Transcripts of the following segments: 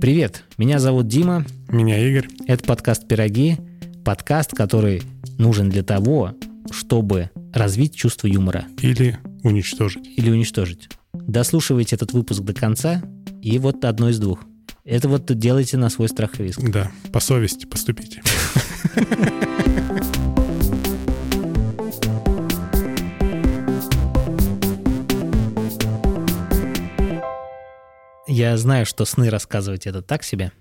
Привет, меня зовут Дима. Меня Игорь. Это подкаст «Пироги», подкаст, который нужен для того, чтобы развить чувство юмора. Или уничтожить. Или уничтожить. Дослушивайте этот выпуск до конца, и вот одно из двух. Это вот делайте на свой страх и риск. Да, по совести поступите. Я знаю, что сны рассказывать это так себе.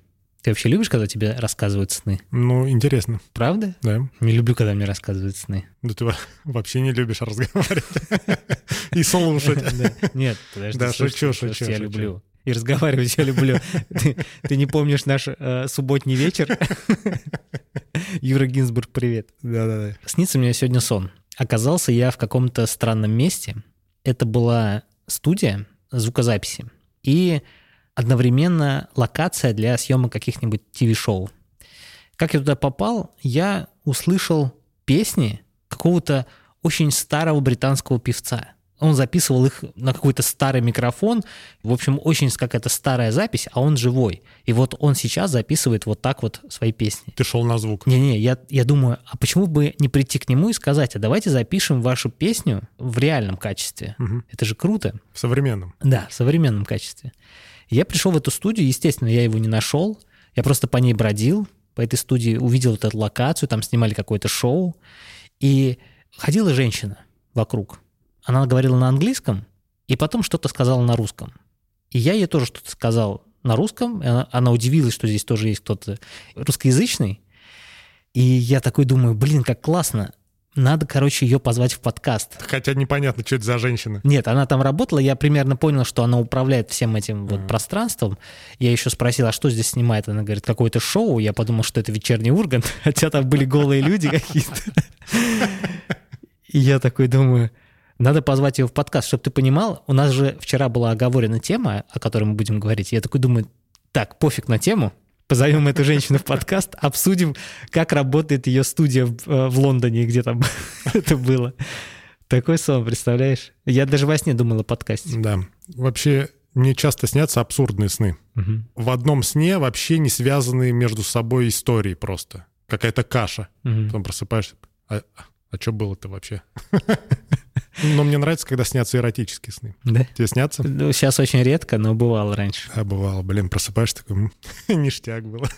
Ты вообще любишь, когда тебе рассказывают сны? Ну, интересно. Правда? Да. Не люблю, когда мне рассказывают сны. Да ты вообще не любишь разговаривать и слушать. Нет, подожди. Да, шучу, шучу. Я люблю. И разговаривать я люблю. Ты не помнишь наш э, субботний вечер? Юра Гинзбург, привет. Да-да-да. Снится мне сегодня сон. Оказался я в каком-то странном месте. Это была студия звукозаписи. И одновременно локация для съемок каких-нибудь ТВ-шоу. Как я туда попал, я услышал песни какого-то очень старого британского певца. Он записывал их на какой-то старый микрофон. В общем, очень какая-то старая запись, а он живой. И вот он сейчас записывает вот так вот свои песни. Ты шел на звук. Не-не, я, я думаю, а почему бы не прийти к нему и сказать, а давайте запишем вашу песню в реальном качестве. Угу. Это же круто. В современном. Да, в современном качестве. Я пришел в эту студию, естественно, я его не нашел. Я просто по ней бродил, по этой студии увидел вот эту локацию, там снимали какое-то шоу. И ходила женщина вокруг. Она говорила на английском, и потом что-то сказала на русском. И я ей тоже что-то сказал на русском. Она, она удивилась, что здесь тоже есть кто-то русскоязычный. И я такой думаю, блин, как классно. Надо, короче, ее позвать в подкаст. Хотя непонятно, что это за женщина. Нет, она там работала, я примерно понял, что она управляет всем этим вот mm. пространством. Я еще спросил, а что здесь снимает? Она говорит, какое-то шоу. Я подумал, что это вечерний Ургант, хотя там были голые люди какие-то. И я такой думаю, надо позвать ее в подкаст, чтобы ты понимал, у нас же вчера была оговорена тема, о которой мы будем говорить. Я такой думаю, так, пофиг на тему, позовем эту женщину в подкаст, обсудим, как работает ее студия в, э, в Лондоне, где там это было. Такой сон, представляешь? Я даже во сне думал о подкасте. Да. Вообще, мне часто снятся абсурдные сны. Угу. В одном сне вообще не связанные между собой истории просто. Какая-то каша. Угу. Потом просыпаешься. А, а что было-то вообще? Но мне нравится, когда снятся эротические сны. Да? Тебе снятся? Ну, сейчас очень редко, но бывало раньше. А, бывало. Блин, просыпаешься такой, ништяк было.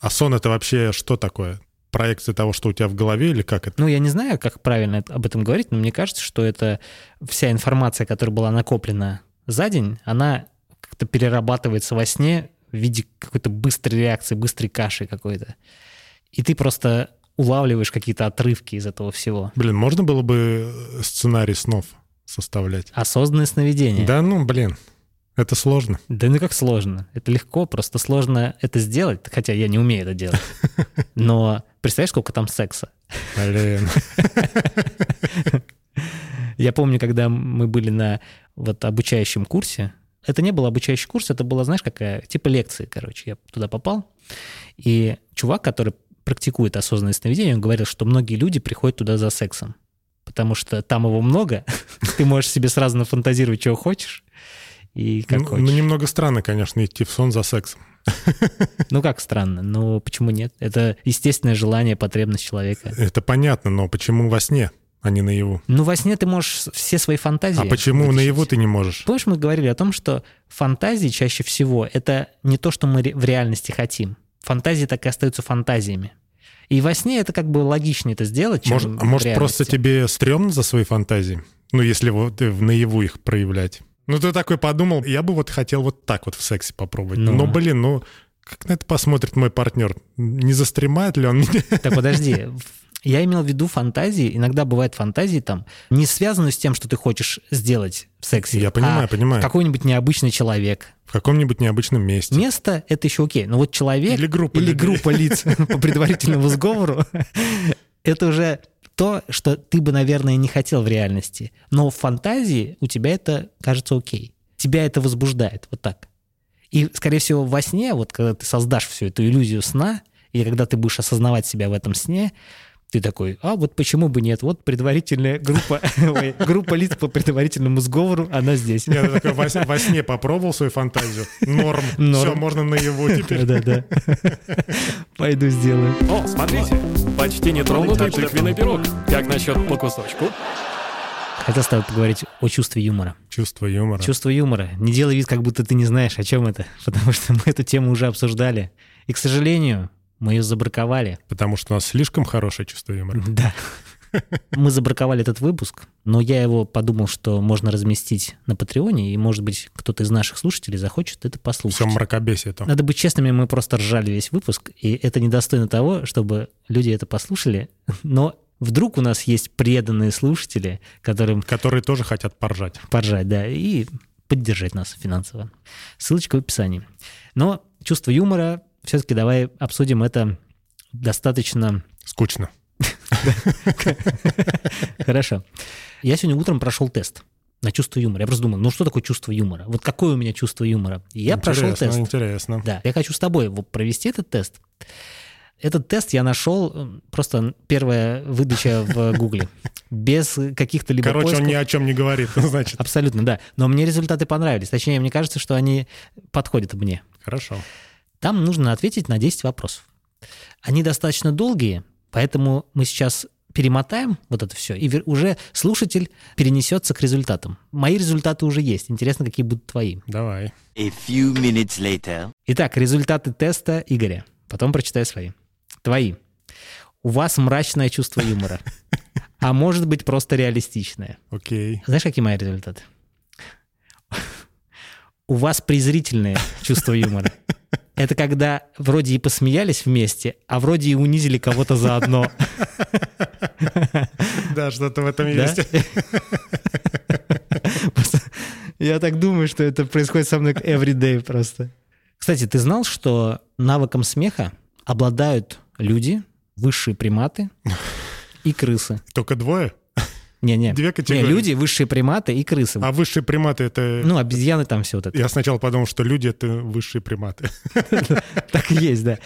А сон это вообще что такое? Проекция того, что у тебя в голове или как это? Ну, я не знаю, как правильно об этом говорить, но мне кажется, что это вся информация, которая была накоплена за день, она как-то перерабатывается во сне в виде какой-то быстрой реакции, быстрой каши какой-то. И ты просто улавливаешь какие-то отрывки из этого всего. Блин, можно было бы сценарий снов составлять? Осознанное сновидение. Да ну, блин, это сложно. Да ну как сложно? Это легко, просто сложно это сделать, хотя я не умею это делать. Но представляешь, сколько там секса? Блин. Я помню, когда мы были на вот обучающем курсе, это не был обучающий курс, это было, знаешь, какая, типа лекции, короче. Я туда попал, и чувак, который практикует осознанное сновидение, он говорил, что многие люди приходят туда за сексом, потому что там его много, ты можешь себе сразу нафантазировать, чего хочешь, и как ну, хочешь. Ну, немного странно, конечно, идти в сон за сексом. Ну, как странно, но почему нет? Это естественное желание, потребность человека. Это понятно, но почему во сне? а не наяву. Ну, во сне ты можешь все свои фантазии... А почему вытащить. наяву ты не можешь? Помнишь, мы говорили о том, что фантазии чаще всего — это не то, что мы в реальности хотим. Фантазии так и остаются фантазиями. И во сне это как бы логичнее это сделать, чем может, А может, просто тебе стрёмно за свои фантазии? Ну, если вот в наяву их проявлять. Ну, ты такой подумал, я бы вот хотел вот так вот в сексе попробовать. Ну, Но блин, ну, как на это посмотрит мой партнер? Не застремает ли он меня? Так подожди, я имел в виду фантазии. Иногда бывают фантазии там, не связанные с тем, что ты хочешь сделать в сексе. Я понимаю, а понимаю. Какой-нибудь необычный человек. В каком-нибудь необычном месте. Место — это еще окей. Но вот человек или группа, или группа лиц по предварительному сговору — это уже то, что ты бы, наверное, не хотел в реальности. Но в фантазии у тебя это кажется окей. Тебя это возбуждает. Вот так. И, скорее всего, во сне, вот когда ты создашь всю эту иллюзию сна, и когда ты будешь осознавать себя в этом сне, Ты такой, а вот почему бы нет? Вот предварительная группа, группа лиц по предварительному сговору, она здесь. Я такой во, сне попробовал свою фантазию. Норм. Норм. Все, можно наяву теперь. Да-да. Пойду сделаю. О, смотрите, почти нетронутый тыквенный пирог. Как насчет по кусочку? Хотел с тобой поговорить о чувстве юмора. Чувство юмора. Чувство юмора. Не делай вид, как будто ты не знаешь, о чем это, потому что мы эту тему уже обсуждали. И, к сожалению, мы ее забраковали. Потому что у нас слишком хорошее чувство юмора. Да. Мы забраковали этот выпуск, но я его подумал, что можно разместить на Патреоне, и, может быть, кто-то из наших слушателей захочет это послушать. Все мракобесие там. Надо быть честными, мы просто ржали весь выпуск, и это недостойно того, чтобы люди это послушали, но вдруг у нас есть преданные слушатели, которым... Которые тоже хотят поржать. Поржать, да, и поддержать нас финансово. Ссылочка в описании. Но чувство юмора все-таки давай обсудим это достаточно... Скучно. Хорошо. Я сегодня утром прошел тест на чувство юмора. Я просто думал, ну что такое чувство юмора? Вот какое у меня чувство юмора? И я прошел тест. Интересно. Да, я хочу с тобой провести этот тест. Этот тест я нашел просто первая выдача в Гугле. Без каких-то либо Короче, поисков. он ни о чем не говорит, значит. Абсолютно, да. Но мне результаты понравились. Точнее, мне кажется, что они подходят мне. Хорошо. Там нужно ответить на 10 вопросов. Они достаточно долгие, поэтому мы сейчас перемотаем вот это все, и уже слушатель перенесется к результатам. Мои результаты уже есть. Интересно, какие будут твои. Давай. A few minutes later. Итак, результаты теста Игоря. Потом прочитай свои. Твои. У вас мрачное чувство юмора. А может быть, просто реалистичное. Окей. Знаешь, какие мои результаты? У вас презрительное чувство юмора. Это когда вроде и посмеялись вместе, а вроде и унизили кого-то заодно. Да, что-то в этом есть. Я так думаю, что это происходит со мной every day просто. Кстати, ты знал, что навыком смеха обладают люди, высшие приматы и крысы? Только двое? Не-не. Две категории. Не, люди, высшие приматы и крысы. А высшие приматы это... Ну, обезьяны там все вот это. Я сначала подумал, что люди — это высшие приматы. Так и есть, да.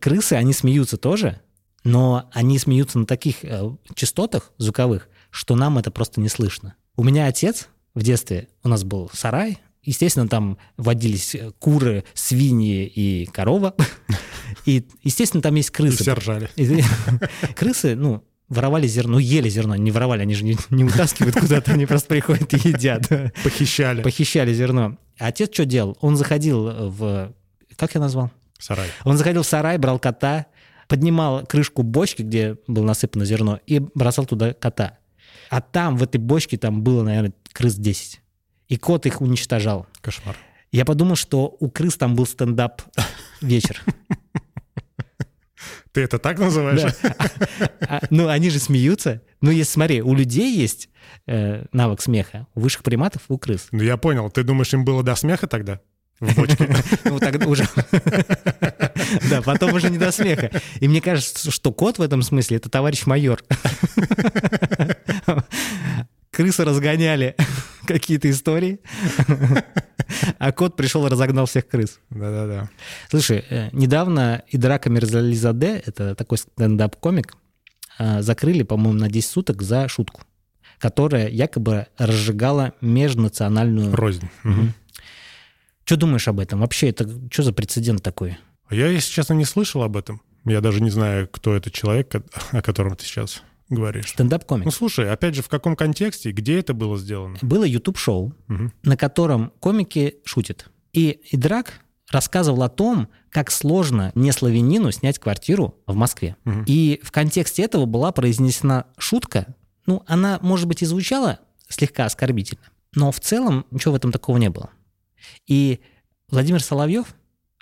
Крысы, они смеются тоже, но они смеются на таких э, частотах звуковых, что нам это просто не слышно. У меня отец в детстве, у нас был сарай, естественно, там водились э, куры, свиньи и корова. И, естественно, там есть крысы. И все ржали. Крысы, ну, воровали зерно, ну, ели зерно, не воровали, они же не, не утаскивают куда-то, они просто приходят и едят. Похищали. Похищали зерно. А отец что делал? Он заходил в... Как я назвал? Сарай. Он заходил в сарай, брал кота, поднимал крышку бочки, где было насыпано зерно, и бросал туда кота. А там, в этой бочке, там было, наверное, крыс 10. И кот их уничтожал. Кошмар. Я подумал, что у крыс там был стендап вечер. Ты это так называешь? Да. А, ну, они же смеются. Ну, если смотри, у людей есть э, навык смеха, у высших приматов у крыс. Ну, я понял. Ты думаешь, им было до смеха тогда? В бочке? Ну, тогда уже... Да, потом уже не до смеха. И мне кажется, что кот в этом смысле — это товарищ майор. Крысы разгоняли какие-то истории. А кот пришел и разогнал всех крыс. Да-да-да. Слушай, э, недавно Идрака Мирзализаде, это такой стендап-комик, э, закрыли, по-моему, на 10 суток за шутку, которая якобы разжигала межнациональную... Рознь. Угу. Что думаешь об этом? Вообще, это что за прецедент такой? Я, если честно, не слышал об этом. Я даже не знаю, кто этот человек, о котором ты сейчас говоришь. Стендап-комик. Ну, слушай, опять же, в каком контексте, где это было сделано? Было YouTube-шоу, угу. на котором комики шутят. И Идрак рассказывал о том, как сложно не славянину снять квартиру в Москве. Угу. И в контексте этого была произнесена шутка. Ну, она, может быть, и звучала слегка оскорбительно, но в целом ничего в этом такого не было. И Владимир Соловьев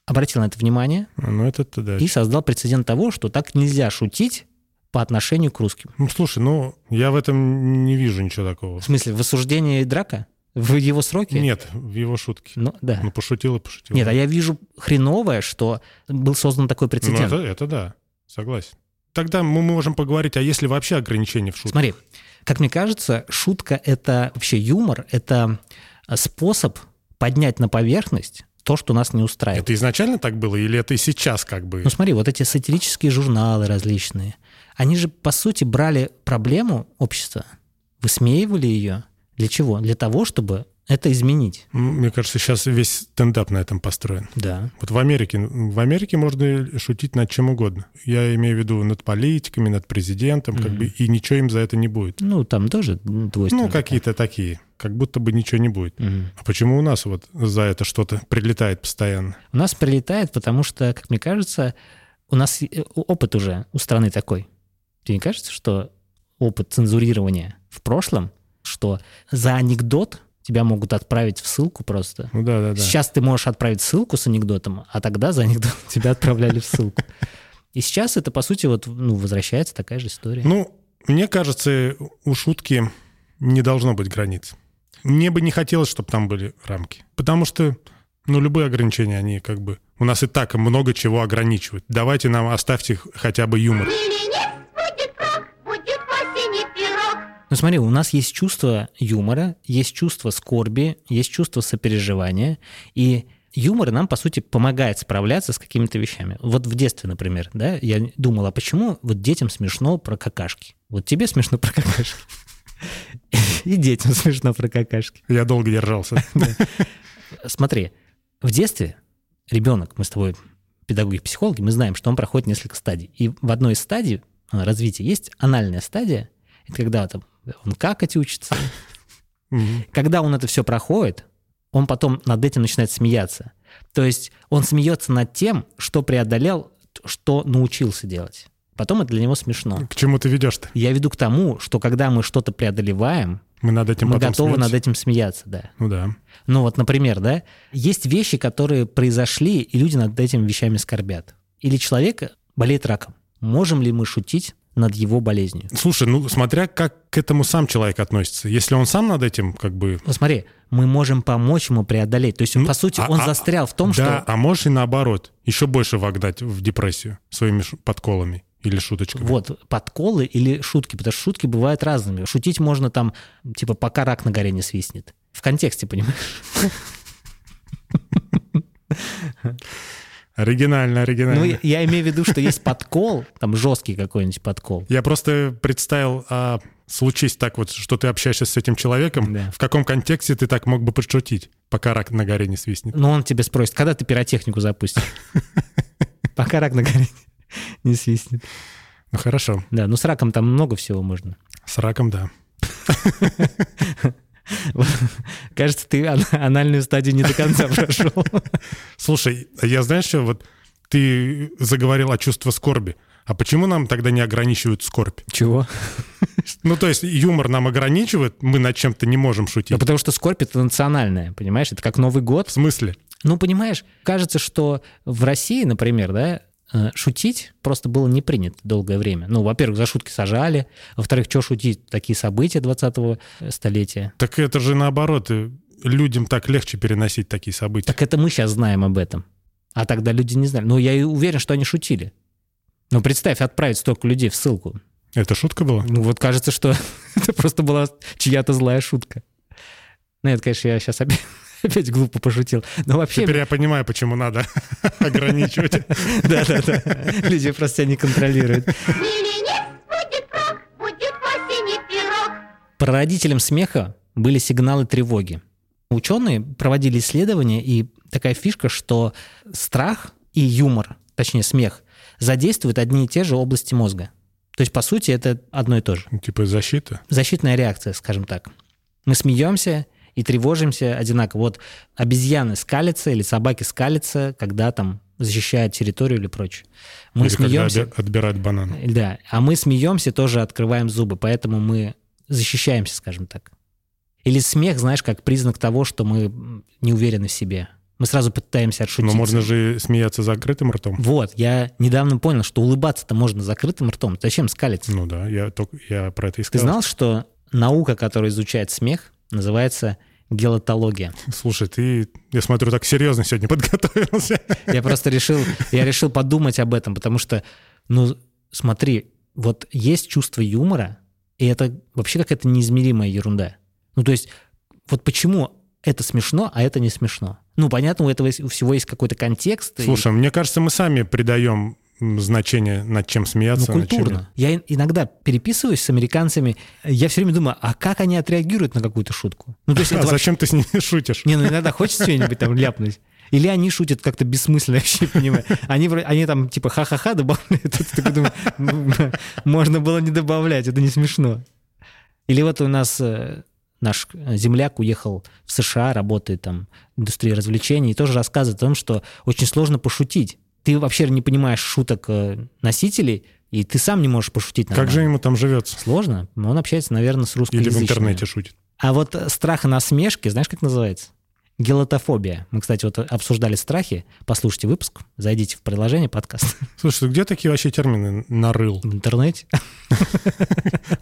обратил на это внимание ну, это да. и создал прецедент того, что так нельзя шутить по отношению к русским. Ну, слушай, ну, я в этом не вижу ничего такого. В смысле, в осуждении драка? В его сроке? Нет, в его шутке. Ну, да. Ну, пошутил и пошутил. Нет, а я вижу хреновое, что был создан такой прецедент. Ну, это, это да, согласен. Тогда мы можем поговорить, а если вообще ограничения в шутке? Смотри, как мне кажется, шутка — это вообще юмор, это способ поднять на поверхность то, что нас не устраивает. Это изначально так было или это и сейчас как бы? Ну смотри, вот эти сатирические журналы различные — Они же, по сути, брали проблему общества, высмеивали ее. Для чего? Для того, чтобы это изменить. Мне кажется, сейчас весь стендап на этом построен. Да. Вот в Америке, в Америке можно шутить над чем угодно. Я имею в виду над политиками, над президентом, mm-hmm. как бы, и ничего им за это не будет. Ну, там тоже двойственные. Ну, какие-то такие, как будто бы ничего не будет. Mm-hmm. А почему у нас вот за это что-то прилетает постоянно? У нас прилетает, потому что, как мне кажется, у нас опыт уже у страны такой. Тебе не кажется, что опыт цензурирования в прошлом, что за анекдот тебя могут отправить в ссылку просто. Ну да, да, да. Сейчас ты можешь отправить ссылку с анекдотом, а тогда за анекдот тебя отправляли в ссылку. И сейчас это, по сути, вот, ну, возвращается такая же история. Ну, мне кажется, у шутки не должно быть границ. Мне бы не хотелось, чтобы там были рамки. Потому что, ну, любые ограничения, они как бы... У нас и так много чего ограничивают. Давайте нам оставьте хотя бы юмор. Ну смотри, у нас есть чувство юмора, есть чувство скорби, есть чувство сопереживания, и юмор нам, по сути, помогает справляться с какими-то вещами. Вот в детстве, например, да, я думал, а почему вот детям смешно про какашки? Вот тебе смешно про какашки. И детям смешно про какашки. Я долго держался. Смотри, в детстве ребенок, мы с тобой педагоги-психологи, мы знаем, что он проходит несколько стадий. И в одной из стадий э, развития есть анальная стадия, это когда там он какать учится. Когда он это все проходит, он потом над этим начинает смеяться. То есть он смеется над тем, что преодолел, что научился делать. Потом это для него смешно. К чему ты ведешь-то? Я веду к тому, что когда мы что-то преодолеваем, мы, над этим мы готовы смеяться? над этим смеяться, да. Ну да. Ну вот, например, да, есть вещи, которые произошли, и люди над этими вещами скорбят. Или человек болеет раком. Можем ли мы шутить над его болезнью. Слушай, ну смотря как к этому сам человек относится. Если он сам над этим как бы... Ну смотри, мы можем помочь ему преодолеть. То есть, ну, по сути, а, он а, застрял в том, да, что... Да, а можешь и наоборот, еще больше вогнать в депрессию своими подколами. Или шуточками. Вот, подколы или шутки, потому что шутки бывают разными. Шутить можно там, типа, пока рак на горе не свистнет. В контексте, понимаешь? Оригинально, оригинально. Ну, я имею в виду, что есть подкол, там жесткий какой-нибудь подкол. Я просто представил, а случись так вот, что ты общаешься с этим человеком, да. в каком контексте ты так мог бы подшутить, пока рак на горе не свистнет? Ну, он тебе спросит, когда ты пиротехнику запустишь? Пока рак на горе не свистнет. Ну, хорошо. Да, ну с раком там много всего можно. С раком, да. Кажется, ты анальную стадию не до конца прошел. Слушай, я знаешь что, вот ты заговорил о чувстве скорби. А почему нам тогда не ограничивают скорбь? Чего? Ну, то есть юмор нам ограничивает, мы над чем-то не можем шутить. Ну, потому что скорбь — это национальная, понимаешь? Это как Новый год. В смысле? Ну, понимаешь, кажется, что в России, например, да, шутить просто было не принято долгое время. Ну, во-первых, за шутки сажали, во-вторых, что шутить, такие события 20-го столетия. Так это же наоборот, э, людям так легче переносить такие события. Так это мы сейчас знаем об этом. А тогда люди не знали. Ну, я и уверен, что они шутили. Ну, представь, отправить столько людей в ссылку. Это шутка была? Ну, вот кажется, что это просто была чья-то злая шутка. Ну, это, конечно, я сейчас опять Опять глупо пошутил. Но вообще... Теперь я понимаю, почему надо ограничивать. Да-да-да. Люди просто тебя не контролируют. Прародителем смеха были сигналы тревоги. Ученые проводили исследования, и такая фишка, что страх и юмор, точнее смех, задействуют одни и те же области мозга. То есть, по сути, это одно и то же. Типа защита? Защитная реакция, скажем так. Мы смеемся, и тревожимся одинаково. Вот обезьяны скалятся или собаки скалятся, когда там защищают территорию или прочее. Мы или смеемся. Когда отбирают бананы. Да, а мы смеемся, тоже открываем зубы, поэтому мы защищаемся, скажем так. Или смех, знаешь, как признак того, что мы не уверены в себе. Мы сразу пытаемся отшутить. Но можно же смеяться закрытым ртом. Вот, я недавно понял, что улыбаться-то можно закрытым ртом. Зачем скалиться? Ну да, я, только, я про это и сказал. Ты знал, что наука, которая изучает смех, называется гелотология. Слушай, ты, я смотрю, так серьезно сегодня подготовился. Я просто решил, я решил подумать об этом, потому что, ну, смотри, вот есть чувство юмора, и это вообще какая-то неизмеримая ерунда. Ну, то есть, вот почему это смешно, а это не смешно? Ну, понятно, у этого всего есть какой-то контекст. Слушай, и... мне кажется, мы сами придаем м, значения, над чем Ну, смеяться. над чем культурно. нет. Я ин- иногда переписываюсь с американцами, я все время думаю, а как они отреагируют на какую-то шутку? Ну, то есть А вообще- зачем ты с ними шутишь? Не, ну иногда хочется что-нибудь там ляпнуть. Или они шутят как-то бессмысленно, я вообще не понимаю. Они, они там типа ха-ха-ха добавляют. Ты такой думаешь, ну, можно было не добавлять, это не смешно. Или вот у нас э, наш земляк уехал в США, работает там в индустрии развлечений, и тоже рассказывает о том, что очень сложно пошутить. Ты вообще не понимаешь шуток э, носителей, и ты сам не можешь пошутить Как же нормально. ему там живется? Сложно. Но он общается, наверное, с русским Или в интернете шутит? а вот э, страх и насмешки, знаешь, как называется? Гелотофобия. Мы, кстати, вот обсуждали страхи. Послушайте выпуск, зайдите в приложение подкаст Слушай, где такие вообще термины нарыл? в интернете.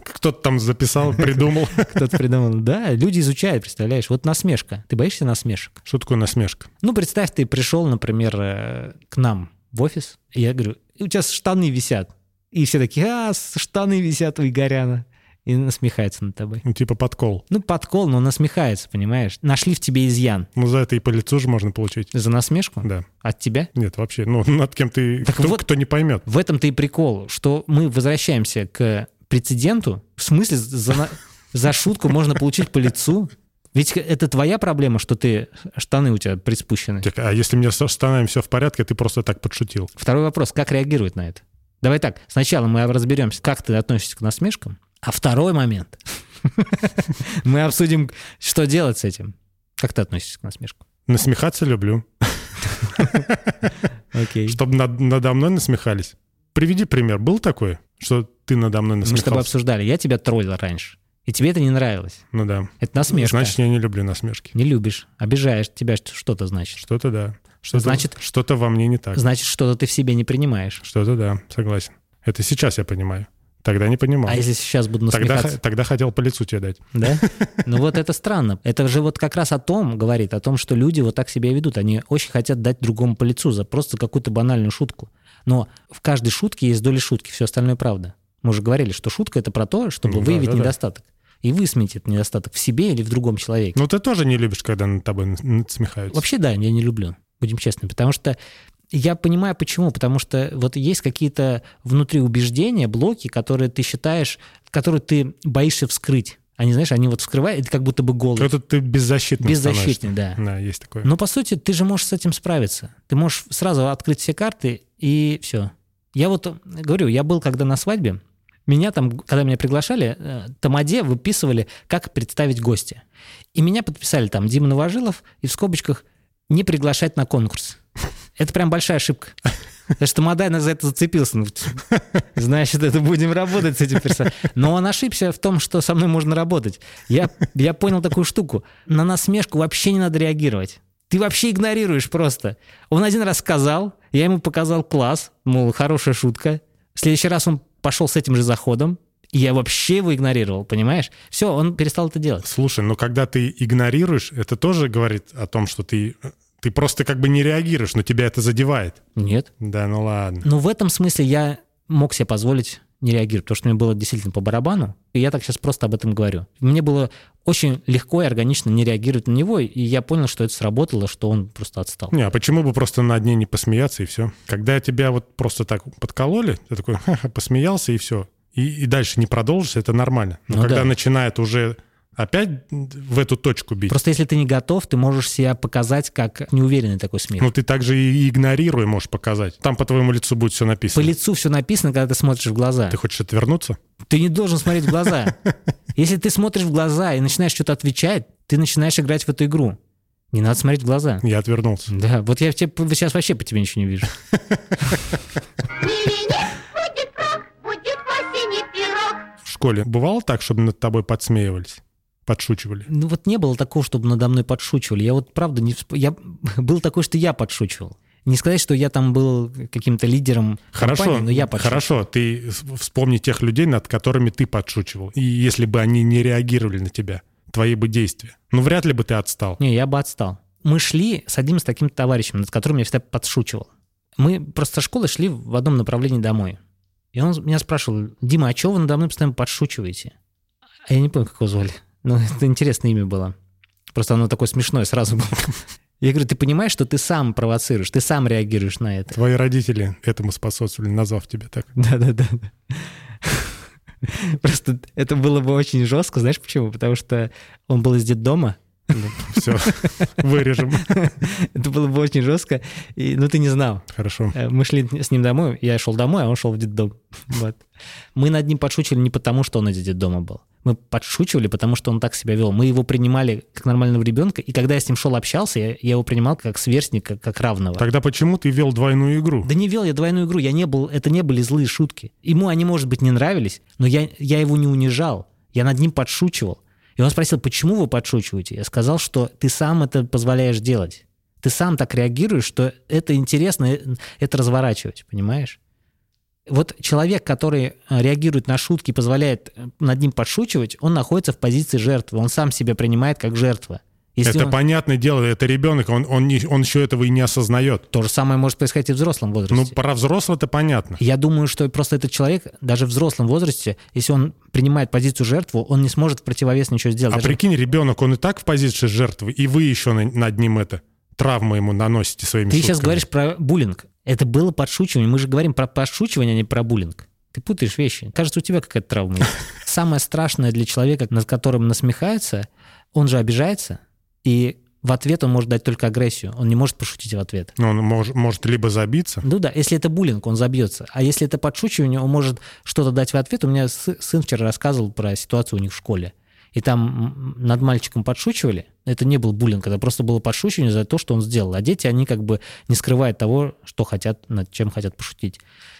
Кто-то там записал, придумал. Кто-то придумал. Да, люди изучают, представляешь? Вот насмешка. Ты боишься насмешек? Что такое насмешка? Ну, представь, ты пришел, например, э, к нам в офис, и я говорю, «И у тебя штаны висят. И все такие, а, штаны висят у Игоряна. И насмехается над тобой. Ну, типа подкол. Ну, подкол, но насмехается, понимаешь? Нашли в тебе изъян. Ну, за это и по лицу же можно получить. За насмешку? Да. От тебя? Нет, вообще. Ну, над кем ты... Так кто, вот- кто не поймет. В этом-то и прикол, что мы возвращаемся к прецеденту. В смысле, за, за шутку можно получить по лицу? Ведь это твоя проблема, что ты штаны у тебя приспущены. Так, А если мне со штанами все в порядке, ты просто так подшутил. Второй вопрос, как реагирует на это? Давай так, сначала мы разберемся, как ты относишься к насмешкам, а второй момент, мы обсудим, что делать с этим. Как ты относишься к насмешкам? Насмехаться люблю. Окей. Чтобы над- надо мной насмехались. Приведи пример. Был такой, что ты надо мной Мы с тобой насмехался? обсуждали, я тебя троллил раньше, и тебе это не нравилось. Ну да. Это насмешка. Значит, я не люблю насмешки. Не любишь, обижаешь, тебя что-то значит. Что-то да. Что-то, Значит- что-то во мне не так. Значит, что-то ты в себе не принимаешь. Что-то да, согласен. Это сейчас я понимаю. Тогда не понимал. А если сейчас буду тогда, насмехаться? х- тогда хотел по лицу тебе дать. Да? Ну вот это странно. Это же вот как раз о том говорит, о том, что люди вот так себя ведут. Они очень хотят дать другому по лицу за просто какую-то банальную шутку. Но в каждой шутке есть доля шутки, все остальное правда. Мы уже говорили, что шутка — это про то, чтобы Ну да, выявить да, да. недостаток. И высметь этот недостаток в себе или в другом человеке. Ну ты тоже не любишь, когда над тобой насмехаются. Вообще, да, я не люблю, будем честны, потому что я понимаю, почему. Потому что вот есть какие-то внутри убеждения, блоки, которые ты считаешь, которые ты боишься вскрыть. Они, знаешь, они вот вскрывают, ты как будто бы голый. Это ты беззащитный Беззащитный, да. Да, есть такое. Но по сути ты же можешь с этим справиться. Ты можешь сразу открыть все карты и все. Я вот говорю, я был когда на свадьбе, меня там, когда меня приглашали, э, Тамаде выписывали, как представить гостя. И меня подписали там Дима Новожилов и в скобочках не приглашать на конкурс. Это прям большая ошибка. Потому что Тамада за это зацепился. Ну, Значит, это будем работать с этим персонажем. Но он ошибся в том, что со мной можно работать. Я, я понял такую штуку. На насмешку вообще не надо реагировать. Ты вообще игнорируешь просто. Он один раз сказал, я ему показал класс, мол, хорошая шутка. В следующий раз он пошел с этим же заходом, и я вообще его игнорировал, понимаешь? Все, он перестал это делать. Слушай, но когда ты игнорируешь, это тоже говорит о том, что ты, ты просто как бы не реагируешь, но тебя это задевает. Нет. Да, ну ладно. Но в этом смысле я мог себе позволить не реагировать, потому что мне было действительно по барабану, и я так сейчас просто об этом говорю. Мне было очень легко и органично не реагировать на него, и я понял, что это сработало, что он просто отстал. Не, а почему бы просто над ней не посмеяться и все? Когда тебя вот просто так подкололи, ты такой «Ха-ха», посмеялся и все. И, и дальше не продолжишь, это нормально. Но Ну когда да. начинает уже опять в эту точку бить, Просто если ты не готов, ты можешь себя показать как неуверенный такой смех. ну ты также и игнорируя можешь показать. Там по твоему лицу будет все По написано. лицу все написано, когда ты смотришь в глаза. Ты хочешь отвернуться? Ты не должен смотреть в глаза. Если ты смотришь в глаза и начинаешь что-то отвечать, ты начинаешь играть в эту игру. Не надо смотреть в глаза. Я отвернулся. Да, вот я тебе, сейчас вообще по тебе ничего не вижу. В школе бывало так, чтобы над тобой подсмеивались? Подшучивали? Ну вот не было такого, чтобы надо мной подшучивали. Я вот правда не... всп- Я... Был такой, что я подшучивал. Не сказать, что я там был каким-то лидером Хорошо, компании, но я подшучивал. хорошо, ты вспомни тех людей, над которыми ты подшучивал. И если бы они не реагировали на тебя, твои бы действия, ну вряд ли бы ты отстал. Не, я бы отстал. Мы шли с одним с таким товарищем, над которым я всегда подшучивал. Мы просто со школы шли в одном направлении домой. И он меня спрашивал, Дима, а чего вы надо мной постоянно подшучиваете? А я не помню, как его звали. Ну, это интересное имя было. Просто оно такое смешное сразу было. Я говорю, ты понимаешь, что ты сам провоцируешь, ты сам реагируешь на это. Твои родители этому способствовали, назвав тебя так. Да-да-да. Просто это было бы очень жестко, знаешь почему? Потому что он был из детдома, Все, вырежем. это было бы очень жестко, и, ну ты не знал. Хорошо. Э, Мы шли с ним домой, я шел домой, а он шел в детдом. Вот. Мы над ним подшучивали не потому, что он из детдома был. Мы подшучивали, потому что он так себя вел. Мы его принимали как нормального ребенка, и когда я с ним шел, общался, я, я его принимал как сверстника, как равного. Тогда почему ты вел двойную игру? Да не вел я двойную игру, я не был, это не были злые шутки. Ему они, может быть, не нравились, но я, я его не унижал, я над ним подшучивал. И он спросил, почему вы подшучиваете? Я сказал, что ты сам это позволяешь делать. Ты сам так реагируешь, что это интересно, э, это разворачивать, понимаешь? Вот человек, который э, реагирует на шутки, позволяет э, над ним подшучивать, он находится в позиции жертвы, он сам себя принимает как жертва. Если это он- понятное дело, это ребенок, он, он, не- он еще этого и не осознает. То же самое может происходить и в взрослом возрасте. Ну, про взрослого-то понятно. Я думаю, что просто этот человек, даже в взрослом возрасте, если он принимает позицию жертву, он не сможет в противовес ничего сделать. А Даже- прикинь, ребенок, он и так в позиции жертвы, и вы еще на- над ним это, травму ему наносите своими Ты сейчас шутками. говоришь про буллинг. Это было подшучивание. Мы же говорим про подшучивание, а не про буллинг. Ты путаешь вещи. Кажется, у тебя какая-то травма есть. Самое страшное для человека, над которым насмехаются, он же обижается, и в ответ он может дать только агрессию. Он не может пошутить в ответ. Ну, Он мож- может либо забиться, Ну да, если это буллинг, он забьется. А если это подшучивание, он может что-то дать в ответ. У меня сы- сын вчера рассказывал про ситуацию у них в школе. И там над мальчиком подшучивали. Это не был буллинг, это просто было подшучивание за то, что он сделал. А дети, они как бы не скрывают того, что хотят, над чем хотят пошутить.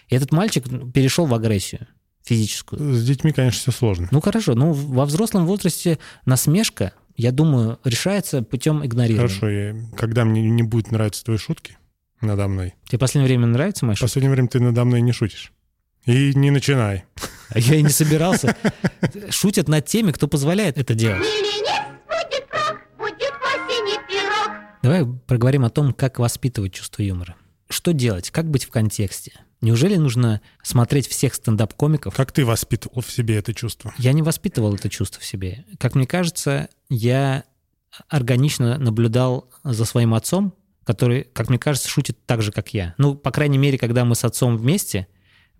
И этот мальчик перешел в агрессию физическую. с детьми, конечно, все сложно. Ну хорошо, ну во взрослом возрасте насмешка, я думаю, решается путем игнорирования. Хорошо, я- когда мне не будет нравиться твои шутки надо мной, Тебе в последнее время нравится моя в шутка? последнее время ты надо мной не шутишь. И не начинай. А я и не собирался. Шутят над теми, кто позволяет это делать. В. Давай проговорим о том, как воспитывать чувство юмора. Что делать? Как быть в контексте? Неужели нужно смотреть всех стендап-комиков? Как ты воспитывал в себе это чувство? Я не воспитывал это чувство в себе. Как мне кажется, я органично наблюдал за своим отцом, который, как мне кажется, шутит так же, как я. Ну, по крайней мере, когда мы с отцом вместе,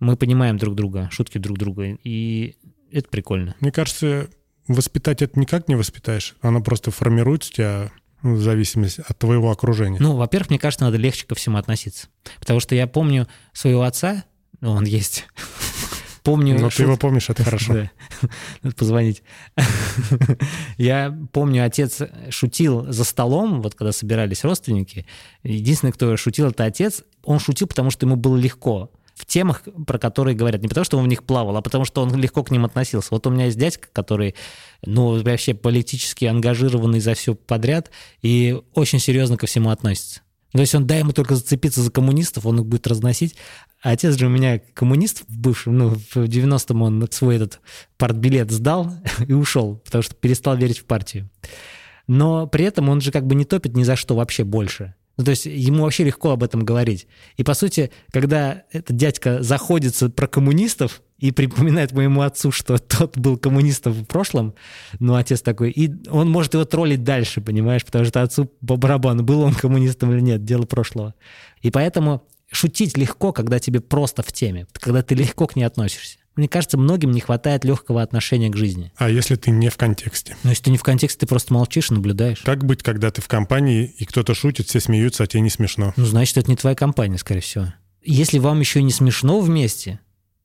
мы понимаем друг друга, шутки друг друга, и это прикольно. Мне кажется, воспитать это никак не воспитаешь. Оно просто формируется у тебя в зависимости от твоего окружения. Ну, во-первых, мне кажется, надо легче ко всему относиться. Потому что я помню своего отца, ну, он есть. Помню... Но ты его помнишь, это хорошо. Да. Надо позвонить. Я помню, отец шутил за столом, вот когда собирались родственники. Единственный, кто шутил, это отец. Он шутил, потому что ему было легко в темах, про которые говорят. Не потому, что он в них плавал, а потому, что он легко к ним относился. Вот у меня есть дядька, который, ну, вообще политически ангажированный за все подряд и очень серьезно ко всему относится. То есть он, дай ему только зацепиться за коммунистов, он их будет разносить. Отец же у меня коммунист в бывшем, ну, в 90-м он свой этот партбилет сдал и ушел, потому что перестал верить в партию. Но при этом он же как бы не топит ни за что вообще больше. Ну, то есть ему вообще легко об этом говорить. И, по сути, когда этот дядька заходится про коммунистов и припоминает моему отцу, что тот был коммунистом в прошлом, ну, отец такой, и он может его троллить дальше, понимаешь, потому что отцу по барабану, был он коммунистом или нет, дело прошлого. И поэтому шутить легко, когда тебе просто в теме, когда ты легко к ней относишься. Мне кажется, многим не хватает легкого отношения к жизни. А если ты не в контексте? Но если ты не в контексте, ты просто молчишь и наблюдаешь. Как быть, когда ты в компании, и кто-то шутит, все смеются, а тебе не смешно? Ну, значит, это не твоя компания, скорее всего. Если вам еще не смешно вместе,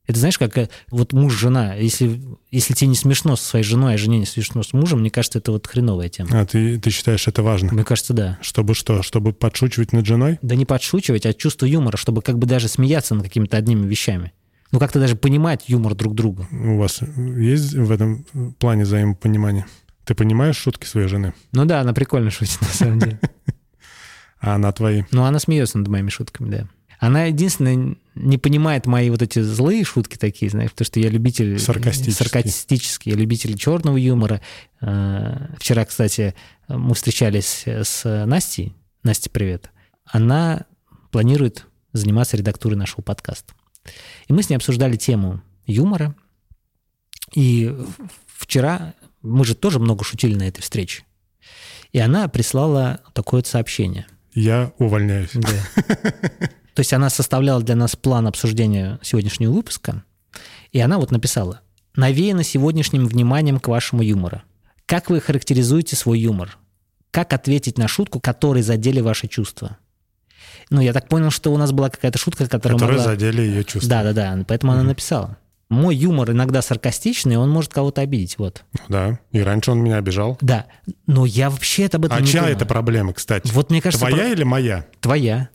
это знаешь, как э, вот муж-жена, если, если тебе не смешно со своей женой, а жене не смешно с мужем, мне кажется, это вот хреновая тема. А ты, ты считаешь это важно? Мне кажется, да. Чтобы что? Чтобы подшучивать над женой? Да не подшучивать, а чувство юмора, чтобы как бы даже смеяться над какими-то одними вещами. Ну, как-то даже понимать юмор друг друга. У вас есть в этом плане взаимопонимание? Ты понимаешь шутки своей жены? Ну да, она прикольно шутит, на самом деле. А она твои? Ну, она смеется над моими шутками, да. Она единственное не понимает мои вот эти злые шутки такие, знаешь, потому что я любитель... Саркастический. Саркастический. Я любитель черного юмора. Э, Вчера, кстати, мы встречались с Настей. Настя, привет. Она планирует заниматься редактурой нашего подкаста. И мы с ней обсуждали тему юмора. И вчера мы же тоже много шутили на этой встрече. И она прислала такое сообщение. Я увольняюсь. Да. То есть она составляла для нас план обсуждения сегодняшнего выпуска, и она вот написала «Навеяно сегодняшним вниманием к вашему юмору. Как вы характеризуете свой юмор? Как ответить на шутку, которой задели ваши чувства?» Ну, я так понял, что у нас была какая-то шутка, которая Которые могла... задели ее чувства. Да, да, да. Поэтому она написала. Мой юмор иногда саркастичный, он может кого-то обидеть. Вот. Да, и раньше он меня обижал. Да. Но я вообще об этом А не чья думаю. это проблема, кстати? Вот мне кажется, Твоя про- или моя? твоя.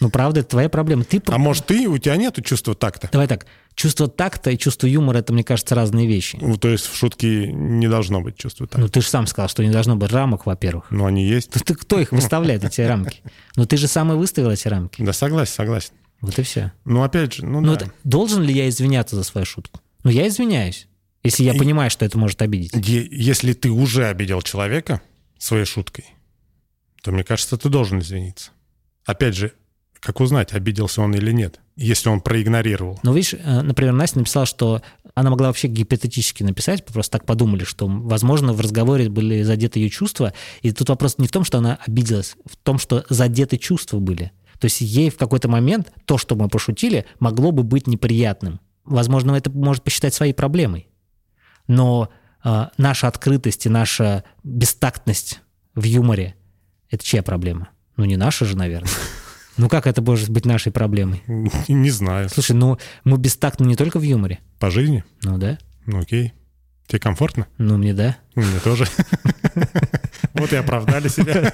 Ну, правда, это твоя проблема. Ты А может, ты, у тебя нету чувства такта? Давай так. Чувство такта и чувство юмора — это, мне кажется, разные вещи. Ну, То есть в шутке не должно быть чувства такта. Ну, ты же сам сказал, что не должно быть рамок, во-первых. Но они есть. Ты, ты кто их выставляет, эти рамки? Ну, ты же сам и выставил эти рамки. Да, согласен, согласен. Вот и все. Ну, опять же, ну, Ну, да. должен ли я извиняться за свою шутку? Ну, я извиняюсь. Если я И- понимаю, что это может обидеть. Если ты уже обидел человека своей шуткой, то, мне кажется, ты должен извиниться. Опять же, как узнать, обиделся он или нет, если он проигнорировал? Ну, видишь, э, например, Настя написала, что она могла вообще гипотетически написать, просто так подумали, что, возможно, в разговоре были задеты ее чувства. И тут вопрос не в том, что она обиделась, в том, что задеты чувства были. То есть ей в какой-то момент то, что мы пошутили, могло бы быть неприятным. Возможно, это может посчитать своей проблемой. Но э, наша открытость и наша бестактность в юморе — это чья проблема? Ну, не наша же, наверное. Ну, как это может быть нашей проблемой? Не знаю. Слушай, ну мы бестактны не только в юморе. По жизни? Ну да. Ну, окей. Тебе комфортно? Ну мне да. Ну, Мне тоже. Вот и оправдали себя.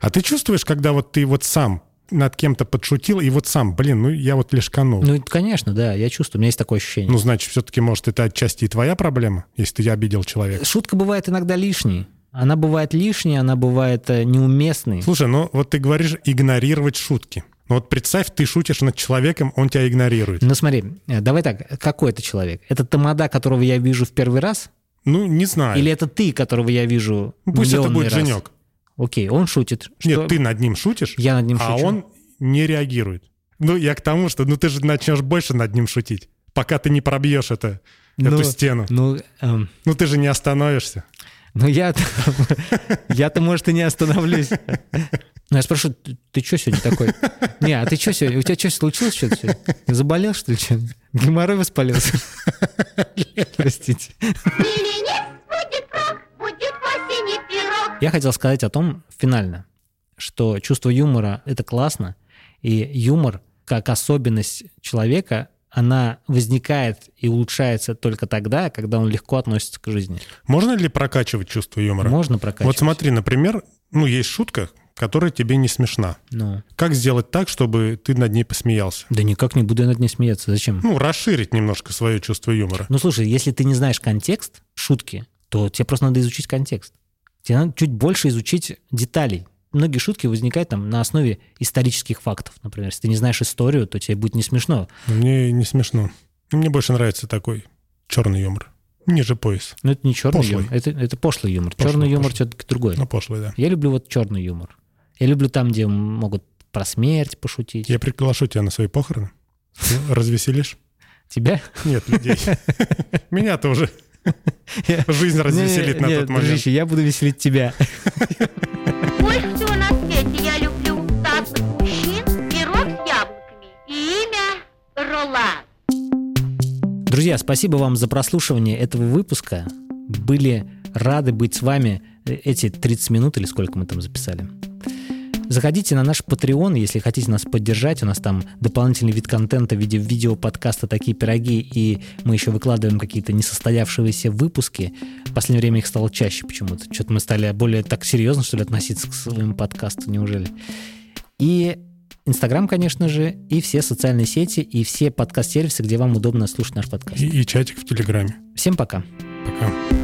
А ты чувствуешь, когда вот ты вот сам над кем-то подшутил, и вот сам, блин, ну я вот лишканул. Ну, это, конечно, да, я чувствую, у меня есть такое ощущение. Ну, значит, все-таки, может, это отчасти и твоя проблема, если ты обидел человека. Шутка бывает иногда лишней. Она бывает лишней, она бывает э, неуместной. Слушай, ну вот ты говоришь игнорировать шутки. Ну вот представь, ты шутишь над человеком, он тебя игнорирует. Ну смотри, э, давай так, какой это человек? Это тамада, которого я вижу в первый раз? Ну, не знаю. Или это ты, которого я вижу Пусть это будет раз? Женек. Окей, он шутит. Что- Нет, ты над ним шутишь, Я над ним а шучу. он не реагирует. Ну, я к тому, что ну ты же начнешь больше над ним шутить, пока ты не пробьешь это, Ну, эту стену. Ну, эм, Ну, ты же не остановишься. Ну я я-то, может, и не остановлюсь. Ну, я спрошу, ты, что сегодня такой? Не, а ты что сегодня? У тебя что случилось что-то сегодня? Заболел, что ли, что Геморрой воспалился? Простите. Я хотел сказать о том финально, что чувство юмора — это классно, и юмор, как особенность человека, она возникает и улучшается только тогда, когда он легко относится к жизни. Можно ли прокачивать чувство юмора? Можно прокачивать. Вот смотри, например, ну, есть шутка, которая тебе не смешна. Ну, Как сделать так, чтобы ты над ней посмеялся? да никак не буду я над ней смеяться. Зачем? Ну, расширить немножко свое чувство юмора. Ну, слушай, если ты не знаешь контекст шутки, то тебе просто надо изучить контекст. Тебе надо чуть больше изучить деталей. Многие шутки возникают там на основе исторических фактов. Например, если ты не знаешь историю, то тебе будет не смешно. Мне не смешно. Мне больше нравится такой черный юмор. Ниже пояс. Но это не черный Пошлый. юмор, это, это пошлый юмор. Пошлый, черный юмор все-таки другой. Ну, пошлый, да. Я люблю вот черный юмор. Я люблю там, где могут про смерть пошутить. Я приглашу тебя на свои похороны. Развеселишь? Тебя? Нет, людей. Меня-то уже жизнь развеселит на тот момент. я буду веселить тебя. Больше Друзья, спасибо вам за прослушивание этого выпуска. Были рады быть с вами э, эти 30 минут или сколько мы там записали. Заходите на наш Patreon, если хотите нас поддержать. У нас там дополнительный вид контента в виде видео-подкаста «Такие пироги», и мы еще выкладываем какие-то несостоявшиеся выпуски. В последнее время их стало чаще почему-то. Что-то мы стали более так серьезно, что ли, относиться к своему подкасту, неужели? И Инстаграм, конечно же, и все социальные сети, и все подкаст-сервисы, где вам удобно слушать наш подкаст. И, и чатик в Телеграме. Всем пока. Пока.